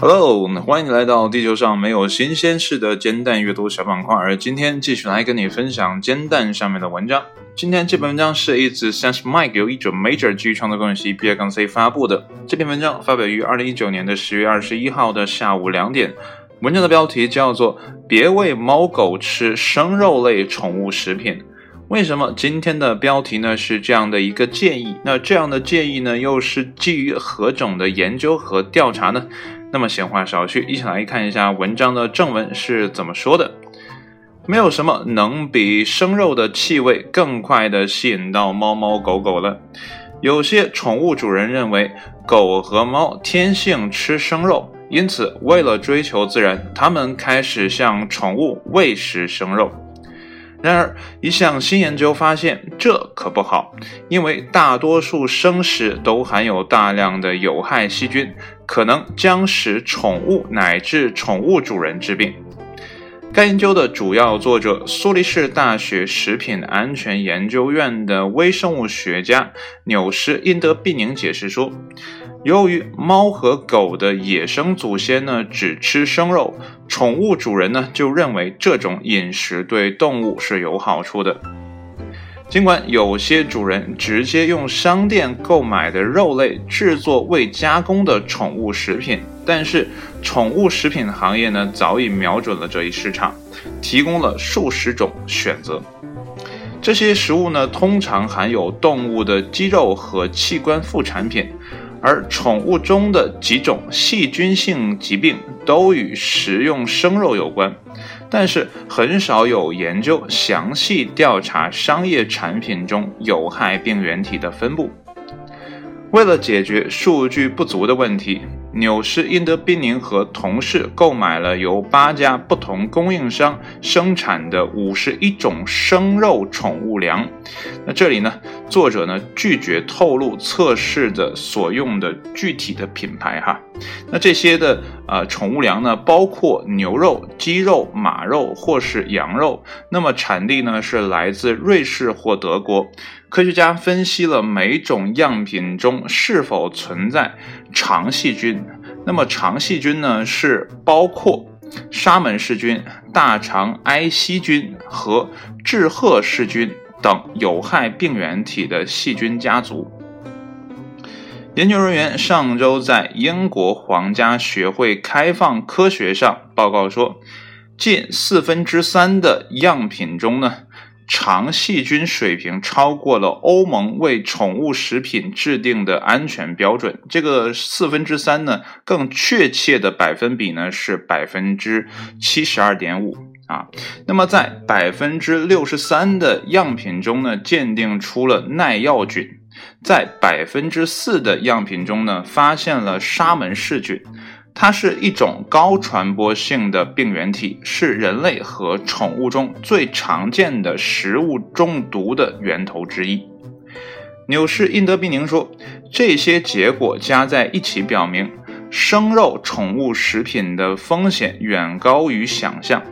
Hello，欢迎来到地球上没有新鲜事的煎蛋阅读小板块。而今天继续来跟你分享煎蛋上面的文章。今天这篇文章是一自 Sense Mike 由一种 Major 基于创作工程师 B 杠 C 发布的。这篇文章发表于二零一九年的十月二十一号的下午两点。文章的标题叫做“别喂猫狗吃生肉类宠物食品”。为什么今天的标题呢是这样的一个建议？那这样的建议呢又是基于何种的研究和调查呢？那么闲话少叙，一起来看一下文章的正文是怎么说的。没有什么能比生肉的气味更快的吸引到猫猫狗狗了。有些宠物主人认为狗和猫天性吃生肉，因此为了追求自然，他们开始向宠物喂食生肉。然而，一项新研究发现，这可不好，因为大多数生食都含有大量的有害细菌，可能将使宠物乃至宠物主人治病。该研究的主要作者，苏黎世大学食品安全研究院的微生物学家纽什因德毕宁解释说。由于猫和狗的野生祖先呢只吃生肉，宠物主人呢就认为这种饮食对动物是有好处的。尽管有些主人直接用商店购买的肉类制作未加工的宠物食品，但是宠物食品行业呢早已瞄准了这一市场，提供了数十种选择。这些食物呢通常含有动物的肌肉和器官副产品。而宠物中的几种细菌性疾病都与食用生肉有关，但是很少有研究详细调查商业产品中有害病原体的分布。为了解决数据不足的问题。纽氏因德宾宁和同事购买了由八家不同供应商生产的五十一种生肉宠物粮。那这里呢，作者呢拒绝透露测试的所用的具体的品牌哈。那这些的呃宠物粮呢，包括牛肉、鸡肉、马肉或是羊肉。那么产地呢是来自瑞士或德国。科学家分析了每种样品中是否存在肠细菌。那么肠细菌呢，是包括沙门氏菌、大肠埃希菌和致贺氏菌等有害病原体的细菌家族。研究人员上周在英国皇家学会开放科学上报告说，近四分之三的样品中呢。肠细菌水平超过了欧盟为宠物食品制定的安全标准。这个四分之三呢，更确切的百分比呢是百分之七十二点五啊。那么在百分之六十三的样品中呢，鉴定出了耐药菌；在百分之四的样品中呢，发现了沙门氏菌。它是一种高传播性的病原体，是人类和宠物中最常见的食物中毒的源头之一。纽氏因德宾宁说，这些结果加在一起表明，生肉宠物食品的风险远高于想象。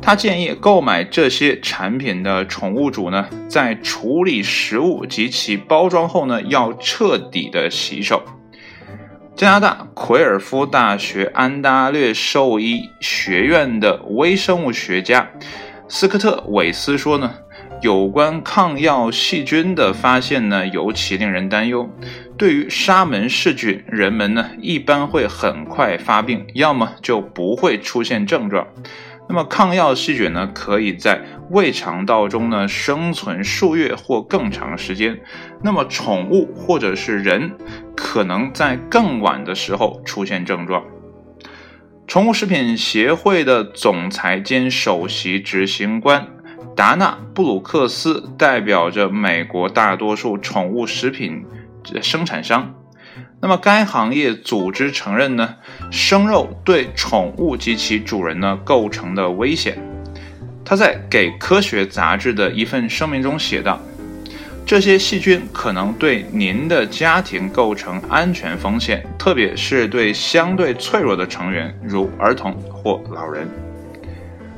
他建议购买这些产品的宠物主呢，在处理食物及其包装后呢，要彻底的洗手。加拿大奎尔夫大学安大略兽医学院的微生物学家斯科特·韦斯说呢，有关抗药细菌的发现呢，尤其令人担忧。对于沙门氏菌，人们呢一般会很快发病，要么就不会出现症状。那么抗药细菌呢，可以在胃肠道中呢生存数月或更长时间。那么宠物或者是人，可能在更晚的时候出现症状。宠物食品协会的总裁兼首席执行官达纳布鲁克斯代表着美国大多数宠物食品生产商。那么，该行业组织承认呢，生肉对宠物及其主人呢构成的危险。他在给科学杂志的一份声明中写道：“这些细菌可能对您的家庭构成安全风险，特别是对相对脆弱的成员，如儿童或老人。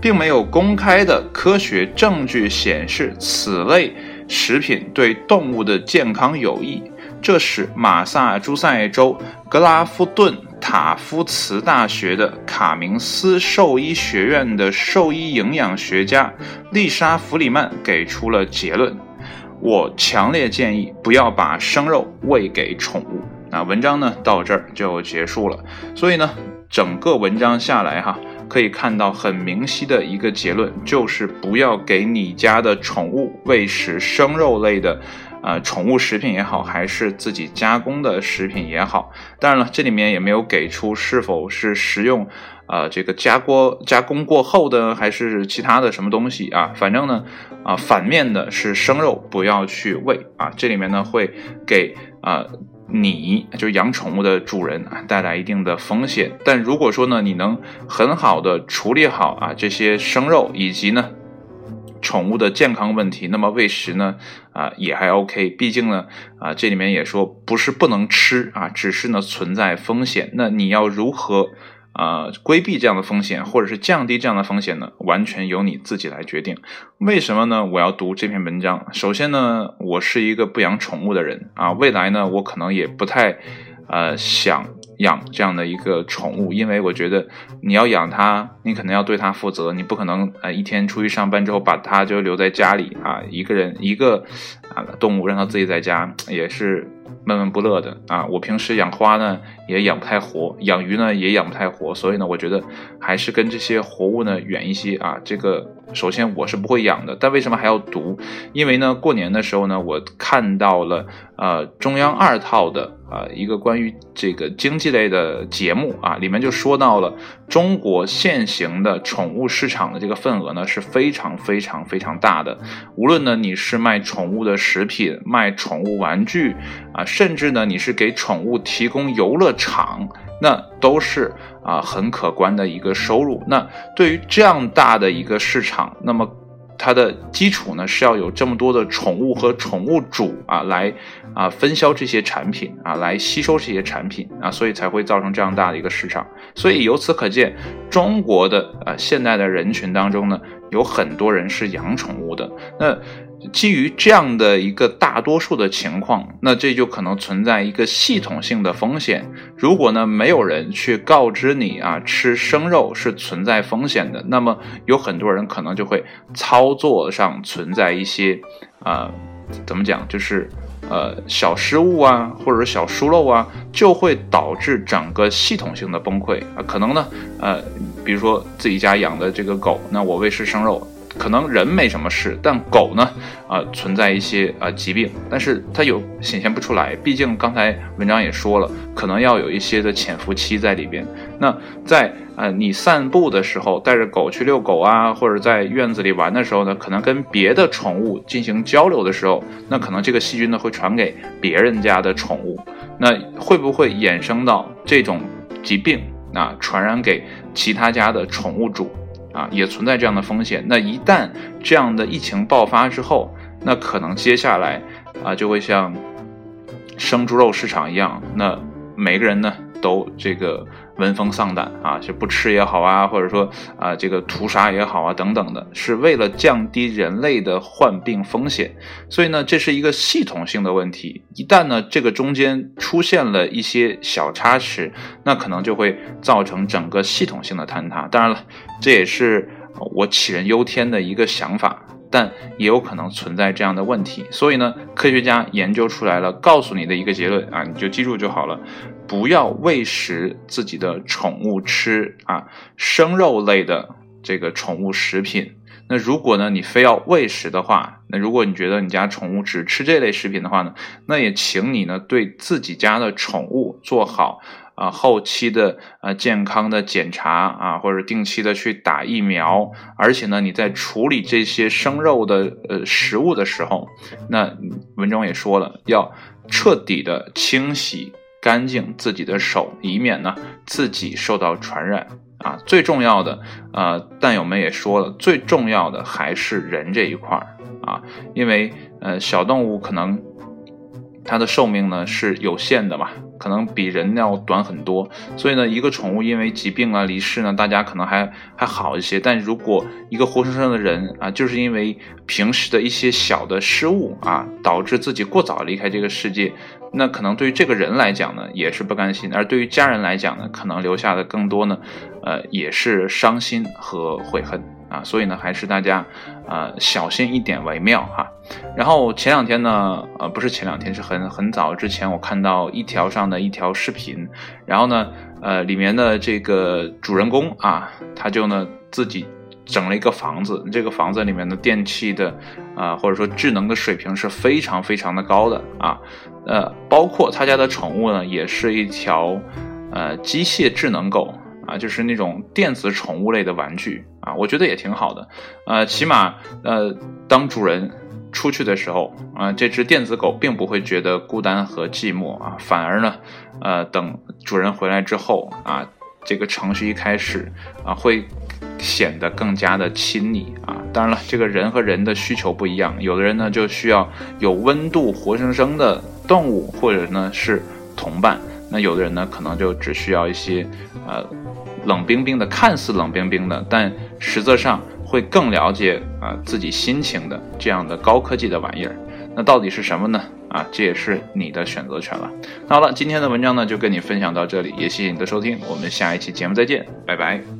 并没有公开的科学证据显示此类食品对动物的健康有益。”这是马萨诸塞州格拉夫顿塔夫茨大学的卡明斯兽医学院的兽医营养学家丽莎弗里曼给出了结论。我强烈建议不要把生肉喂给宠物。那文章呢到这儿就结束了。所以呢，整个文章下来哈，可以看到很明晰的一个结论，就是不要给你家的宠物喂食生肉类的。呃，宠物食品也好，还是自己加工的食品也好，当然了，这里面也没有给出是否是食用，呃，这个加锅加工过后的，还是其他的什么东西啊？反正呢，啊，反面的是生肉不要去喂啊，这里面呢会给啊你就养宠物的主人啊带来一定的风险。但如果说呢，你能很好的处理好啊这些生肉以及呢。宠物的健康问题，那么喂食呢？啊，也还 OK。毕竟呢，啊，这里面也说不是不能吃啊，只是呢存在风险。那你要如何啊规避这样的风险，或者是降低这样的风险呢？完全由你自己来决定。为什么呢？我要读这篇文章。首先呢，我是一个不养宠物的人啊，未来呢，我可能也不太呃想。养这样的一个宠物，因为我觉得你要养它，你可能要对它负责，你不可能呃一天出去上班之后把它就留在家里啊，一个人一个啊动物让它自己在家也是闷闷不乐的啊。我平时养花呢也养不太活，养鱼呢也养不太活，所以呢，我觉得还是跟这些活物呢远一些啊。这个首先我是不会养的，但为什么还要读？因为呢，过年的时候呢，我看到了呃中央二套的。啊，一个关于这个经济类的节目啊，里面就说到了中国现行的宠物市场的这个份额呢是非常非常非常大的。无论呢你是卖宠物的食品、卖宠物玩具啊，甚至呢你是给宠物提供游乐场，那都是啊很可观的一个收入。那对于这样大的一个市场，那么。它的基础呢是要有这么多的宠物和宠物主啊来啊分销这些产品啊来吸收这些产品啊，所以才会造成这样大的一个市场。所以由此可见，中国的啊现代的人群当中呢，有很多人是养宠物的。那基于这样的一个大多数的情况，那这就可能存在一个系统性的风险。如果呢没有人去告知你啊，吃生肉是存在风险的，那么有很多人可能就会操作上存在一些啊，怎么讲，就是呃小失误啊，或者小疏漏啊，就会导致整个系统性的崩溃啊。可能呢，呃，比如说自己家养的这个狗，那我喂食生肉。可能人没什么事，但狗呢，啊，存在一些啊疾病，但是它有显现不出来。毕竟刚才文章也说了，可能要有一些的潜伏期在里边。那在呃你散步的时候，带着狗去遛狗啊，或者在院子里玩的时候呢，可能跟别的宠物进行交流的时候，那可能这个细菌呢会传给别人家的宠物，那会不会衍生到这种疾病啊，传染给其他家的宠物主？啊，也存在这样的风险。那一旦这样的疫情爆发之后，那可能接下来啊，就会像生猪肉市场一样，那每个人呢都这个。闻风丧胆啊，就不吃也好啊，或者说啊，这个屠杀也好啊，等等的，是为了降低人类的患病风险。所以呢，这是一个系统性的问题。一旦呢，这个中间出现了一些小差池，那可能就会造成整个系统性的坍塌。当然了，这也是我杞人忧天的一个想法，但也有可能存在这样的问题。所以呢，科学家研究出来了，告诉你的一个结论啊，你就记住就好了。不要喂食自己的宠物吃啊生肉类的这个宠物食品。那如果呢你非要喂食的话，那如果你觉得你家宠物只吃这类食品的话呢，那也请你呢对自己家的宠物做好啊后期的啊健康的检查啊，或者定期的去打疫苗。而且呢你在处理这些生肉的呃食物的时候，那文中也说了要彻底的清洗。干净自己的手，以免呢自己受到传染啊。最重要的，呃，蛋友们也说了，最重要的还是人这一块儿啊，因为呃小动物可能它的寿命呢是有限的嘛，可能比人要短很多。所以呢，一个宠物因为疾病啊离世呢，大家可能还还好一些。但如果一个活生生的人啊，就是因为平时的一些小的失误啊，导致自己过早离开这个世界，那可能对于这个人来讲呢，也是不甘心；而对于家人来讲呢，可能留下的更多呢，呃，也是伤心和悔恨。啊，所以呢，还是大家，呃，小心一点为妙哈。然后前两天呢，呃，不是前两天，是很很早之前，我看到一条上的一条视频，然后呢，呃，里面的这个主人公啊，他就呢自己整了一个房子，这个房子里面的电器的，啊，或者说智能的水平是非常非常的高的啊，呃，包括他家的宠物呢，也是一条，呃，机械智能狗。啊，就是那种电子宠物类的玩具啊，我觉得也挺好的。呃，起码呃，当主人出去的时候啊，这只电子狗并不会觉得孤单和寂寞啊，反而呢，呃，等主人回来之后啊，这个程序一开始啊，会显得更加的亲密啊。当然了，这个人和人的需求不一样，有的人呢就需要有温度、活生生的动物，或者呢是同伴。那有的人呢，可能就只需要一些，呃，冷冰冰的，看似冷冰冰的，但实则上会更了解啊自己心情的这样的高科技的玩意儿。那到底是什么呢？啊，这也是你的选择权了。那好了，今天的文章呢就跟你分享到这里，也谢谢你的收听，我们下一期节目再见，拜拜。